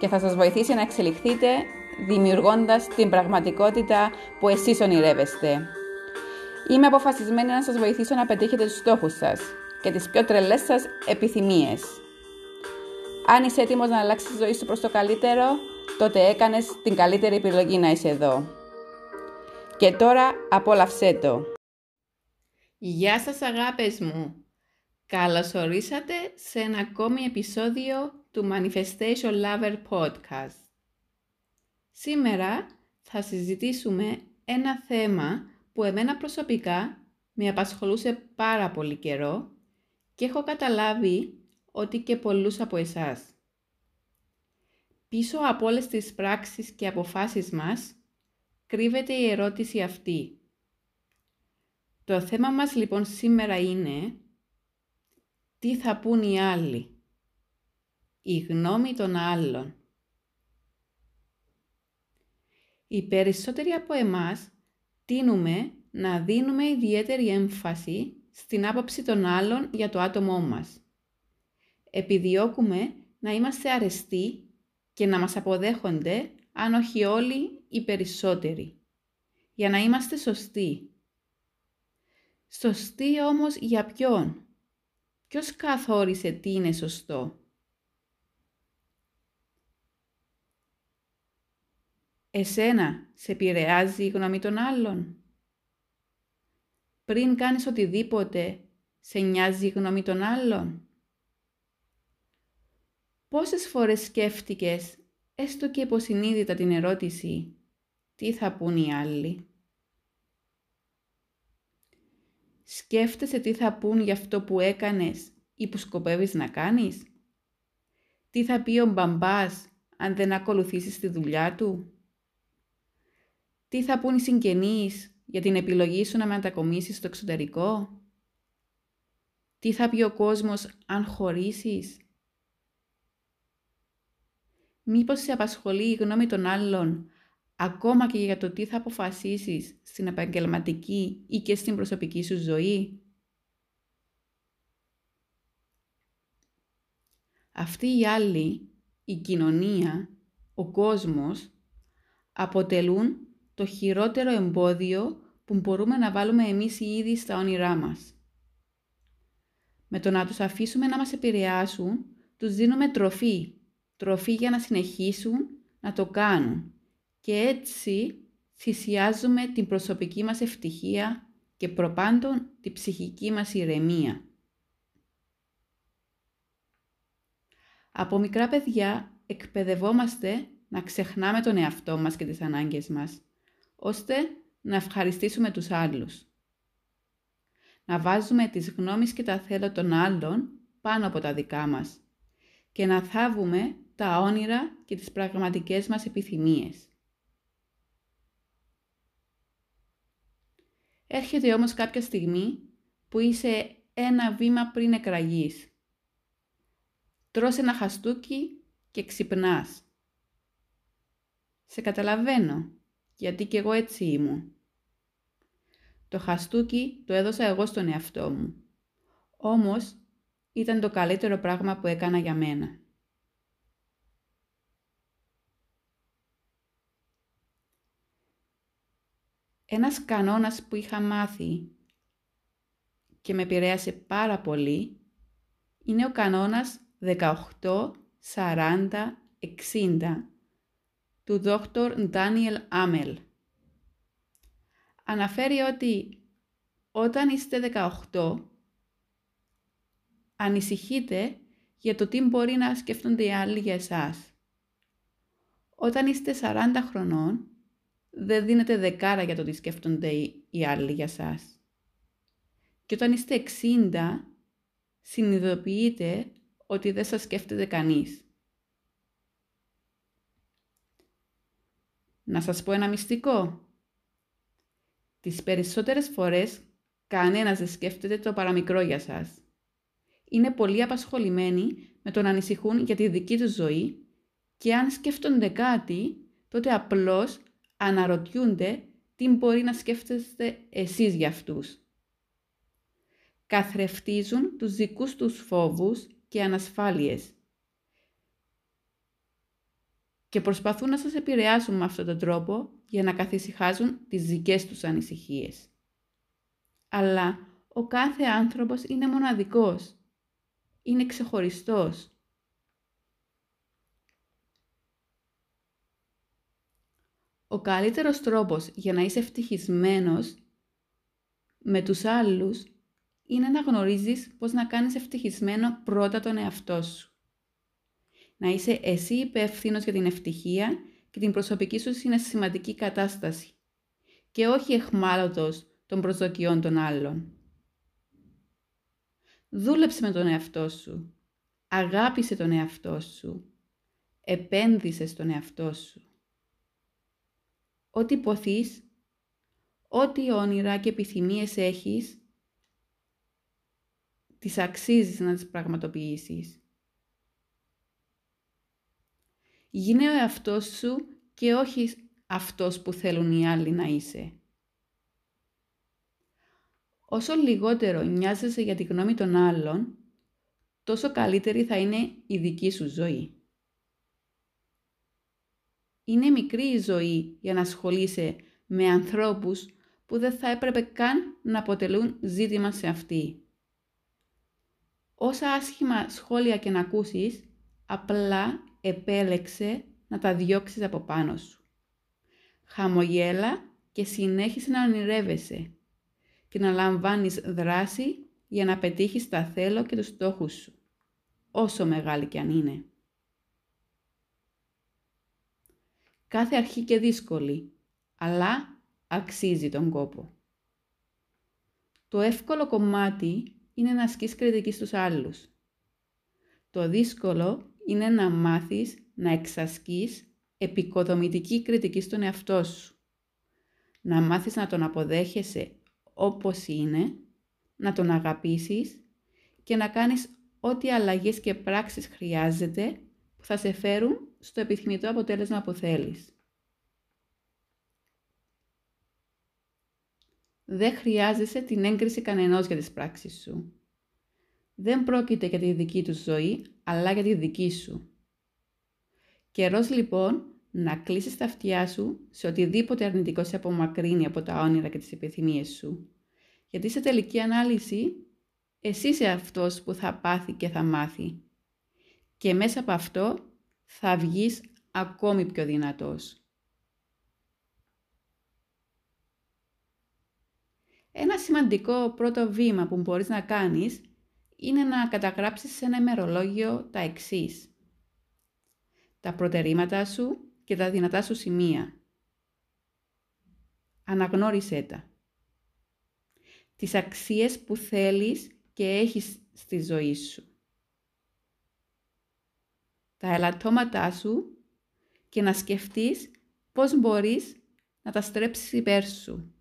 και θα σας βοηθήσει να εξελιχθείτε δημιουργώντας την πραγματικότητα που εσείς ονειρεύεστε. Είμαι αποφασισμένη να σας βοηθήσω να πετύχετε τους στόχους σας και τις πιο τρελές σας επιθυμίες. Αν είσαι έτοιμος να αλλάξεις τη ζωή σου προς το καλύτερο, τότε έκανες την καλύτερη επιλογή να είσαι εδώ. Και τώρα απόλαυσέ το. Γεια σας αγάπες μου! Καλώς ορίσατε σε ένα ακόμη επεισόδιο του Manifestation Lover Podcast. Σήμερα θα συζητήσουμε ένα θέμα που εμένα προσωπικά με απασχολούσε πάρα πολύ καιρό και έχω καταλάβει ότι και πολλούς από εσάς. Πίσω από όλες τις πράξεις και αποφάσεις μας κρύβεται η ερώτηση αυτή. Το θέμα μας λοιπόν σήμερα είναι τι θα πούν οι άλλοι; Η γνώμη των άλλων. Οι περισσότεροι από εμάς τίνουμε να δίνουμε ιδιαίτερη έμφαση στην άποψη των άλλων για το άτομό μας. Επιδιώκουμε να είμαστε αρεστοί και να μας αποδέχονται, αν όχι όλοι, οι περισσότεροι, για να είμαστε σωστοί. Σωστοί όμως για ποιον; Ποιος καθόρισε τι είναι σωστό; Εσένα σε επηρεάζει η γνώμη των άλλων; Πριν κάνεις οτιδήποτε, σε νοιάζει η γνώμη των άλλων; Πόσες φορές σκέφτηκες, έστω και υποσυνείδητα την ερώτηση, τι θα πούν οι άλλοι; Σκέφτεσαι τι θα πούν για αυτό που έκανες ή που σκοπεύεις να κάνεις; Τι θα πει ο μπαμπάς αν δεν ακολουθήσεις τη δουλειά του; Τι θα πούν οι συγγενείς για την επιλογή σου να μετακομίσεις στο εξωτερικό; Τι θα πει ο κόσμος αν χωρίσεις; Μήπως σε απασχολεί η γνώμη των άλλων, ακόμα και για το τι θα αποφασίσεις στην επαγγελματική ή και στην προσωπική σου ζωή; Αυτή η άλλη, η κοινωνία, ο κόσμος, αποτελούν το χειρότερο εμπόδιο που μπορούμε να βάλουμε εμείς οι ίδιοι στα όνειρά μας. Με το να τους αφήσουμε να μας επηρεάσουν, τους δίνουμε τροφή. Τροφή για να συνεχίσουν να το κάνουν. Και έτσι θυσιάζουμε την προσωπική μας ευτυχία και προπάντων την ψυχική μας ηρεμία. Από μικρά παιδιά εκπαιδευόμαστε να ξεχνάμε τον εαυτό μας και τις ανάγκες μας ώστε να ευχαριστήσουμε τους άλλους. Να βάζουμε τις γνώμεις και τα θέλω των άλλων πάνω από τα δικά μας και να θάβουμε τα όνειρα και τις πραγματικές μας επιθυμίες. Έρχεται όμως κάποια στιγμή που είσαι ένα βήμα πριν εκραγείς. Τρως ένα χαστούκι και ξυπνάς. Σε καταλαβαίνω γιατί κι εγώ έτσι ήμουν. Το χαστούκι το έδωσα εγώ στον εαυτό μου. Όμως ήταν το καλύτερο πράγμα που έκανα για μένα. Ένας κανόνας που είχα μάθει και με επηρέασε πάρα πολύ είναι ο κανόνας 18, 40, 60 του Dr. Daniel Amel. Αναφέρει ότι όταν είστε 18, ανησυχείτε για το τι μπορεί να σκέφτονται οι άλλοι για εσάς. Όταν είστε 40 χρονών, δεν δίνετε δεκάρα για το τι σκέφτονται οι άλλοι για σας. Και όταν είστε 60, συνειδητοποιείτε ότι δεν σας σκέφτεται κανείς. Να σας πω ένα μυστικό. Τις περισσότερες φορές κανένας δεν σκέφτεται το παραμικρό για σας. Είναι πολύ απασχολημένοι με το να ανησυχούν για τη δική τους ζωή και αν σκέφτονται κάτι, τότε απλώς αναρωτιούνται τι μπορεί να σκέφτεστε εσείς για αυτούς. Καθρεφτίζουν τους δικούς τους φόβους και ανασφάλειες και προσπαθούν να σας επηρεάσουν με αυτόν τον τρόπο για να καθησυχάζουν τις δικές τους ανησυχίες. Αλλά ο κάθε άνθρωπος είναι μοναδικός. Είναι ξεχωριστός. Ο καλύτερος τρόπος για να είσαι ευτυχισμένος με τους άλλους είναι να γνωρίζεις πώς να κάνεις ευτυχισμένο πρώτα τον εαυτό σου. Να είσαι εσύ υπεύθυνος για την ευτυχία και την προσωπική σου συναισθηματική κατάσταση και όχι εχμάλωτος των προσδοκιών των άλλων. Δούλεψε με τον εαυτό σου. Αγάπησε τον εαυτό σου. Επένδυσε στον εαυτό σου. Ό,τι ποθείς, ό,τι όνειρα και επιθυμίες έχεις, τις αξίζεις να τις πραγματοποιήσεις. Γίνε ο εαυτός σου και όχι αυτός που θέλουν οι άλλοι να είσαι. Όσο λιγότερο νοιάζεσαι για τη γνώμη των άλλων, τόσο καλύτερη θα είναι η δική σου ζωή. Είναι μικρή η ζωή για να ασχολείσαι με ανθρώπους που δεν θα έπρεπε καν να αποτελούν ζήτημα σε αυτή. Όσα άσχημα σχόλια και να ακούσεις, απλά επέλεξε να τα διώξεις από πάνω σου. Χαμογέλα και συνέχισε να ονειρεύεσαι και να λαμβάνεις δράση για να πετύχεις τα θέλω και τους στόχους σου, όσο μεγάλη κι αν είναι. Κάθε αρχή και δύσκολη, αλλά αξίζει τον κόπο. Το εύκολο κομμάτι είναι να ασκείς κριτική στους άλλους. Το δύσκολο είναι να μάθεις να εξασκείς επικοδομητική κριτική στον εαυτό σου. Να μάθεις να τον αποδέχεσαι όπως είναι, να τον αγαπήσεις και να κάνεις ό,τι αλλαγές και πράξεις χρειάζεται που θα σε φέρουν στο επιθυμητό αποτέλεσμα που θέλεις. Δεν χρειάζεσαι την έγκριση κανενός για τις πράξεις σου. Δεν πρόκειται για τη δική τους ζωή, αλλά για τη δική σου. Καιρός λοιπόν να κλείσεις τα αυτιά σου σε οτιδήποτε αρνητικό σε απομακρύνει από τα όνειρα και τις επιθυμίες σου. Γιατί σε τελική ανάλυση, εσύ είσαι αυτός που θα πάθει και θα μάθει. Και μέσα από αυτό θα βγεις ακόμη πιο δυνατός. Ένα σημαντικό πρώτο βήμα που μπορείς να κάνεις είναι να καταγράψεις σε ένα ημερολόγιο τα εξής. Τα προτερήματά σου και τα δυνατά σου σημεία. Αναγνώρισέ τα. Τις αξίες που θέλεις και έχεις στη ζωή σου. Τα ελαττώματά σου και να σκεφτείς πώς μπορείς να τα στρέψεις υπέρ σου.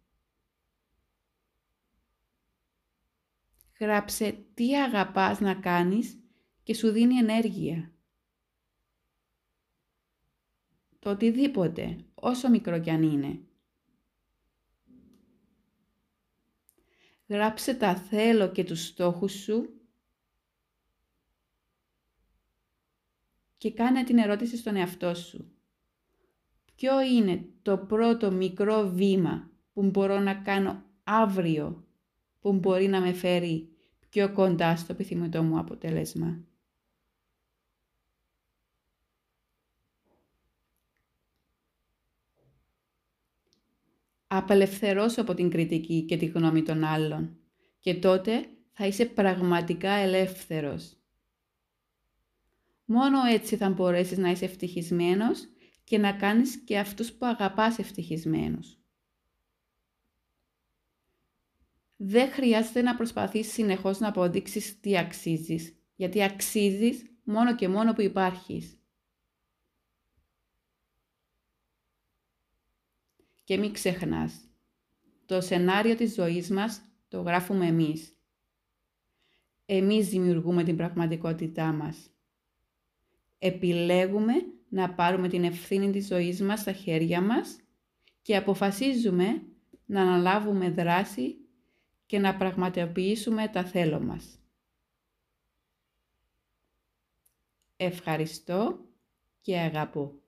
Γράψε τι αγαπάς να κάνεις και σου δίνει ενέργεια. Το οτιδήποτε, όσο μικρό κι αν είναι. Γράψε τα θέλω και τους στόχους σου και κάνε την ερώτηση στον εαυτό σου. Ποιο είναι το πρώτο μικρό βήμα που μπορώ να κάνω αύριο που μπορεί να με φέρει πιο κοντά στο επιθυμητό μου αποτέλεσμα. Απελευθερώσω από την κριτική και τη γνώμη των άλλων και τότε θα είσαι πραγματικά ελεύθερος. Μόνο έτσι θα μπορέσεις να είσαι ευτυχισμένος και να κάνεις και αυτούς που αγαπάς ευτυχισμένους. Δεν χρειάζεται να προσπαθείς συνεχώς να αποδείξεις τι αξίζεις, γιατί αξίζεις μόνο και μόνο που υπάρχεις. Και μην ξεχνάς, το σενάριο της ζωής μας το γράφουμε εμείς. Εμείς δημιουργούμε την πραγματικότητά μας. Επιλέγουμε να πάρουμε την ευθύνη της ζωής μας στα χέρια μας και αποφασίζουμε να αναλάβουμε δράση και να πραγματοποιήσουμε τα θέλω μας. Ευχαριστώ και αγαπώ.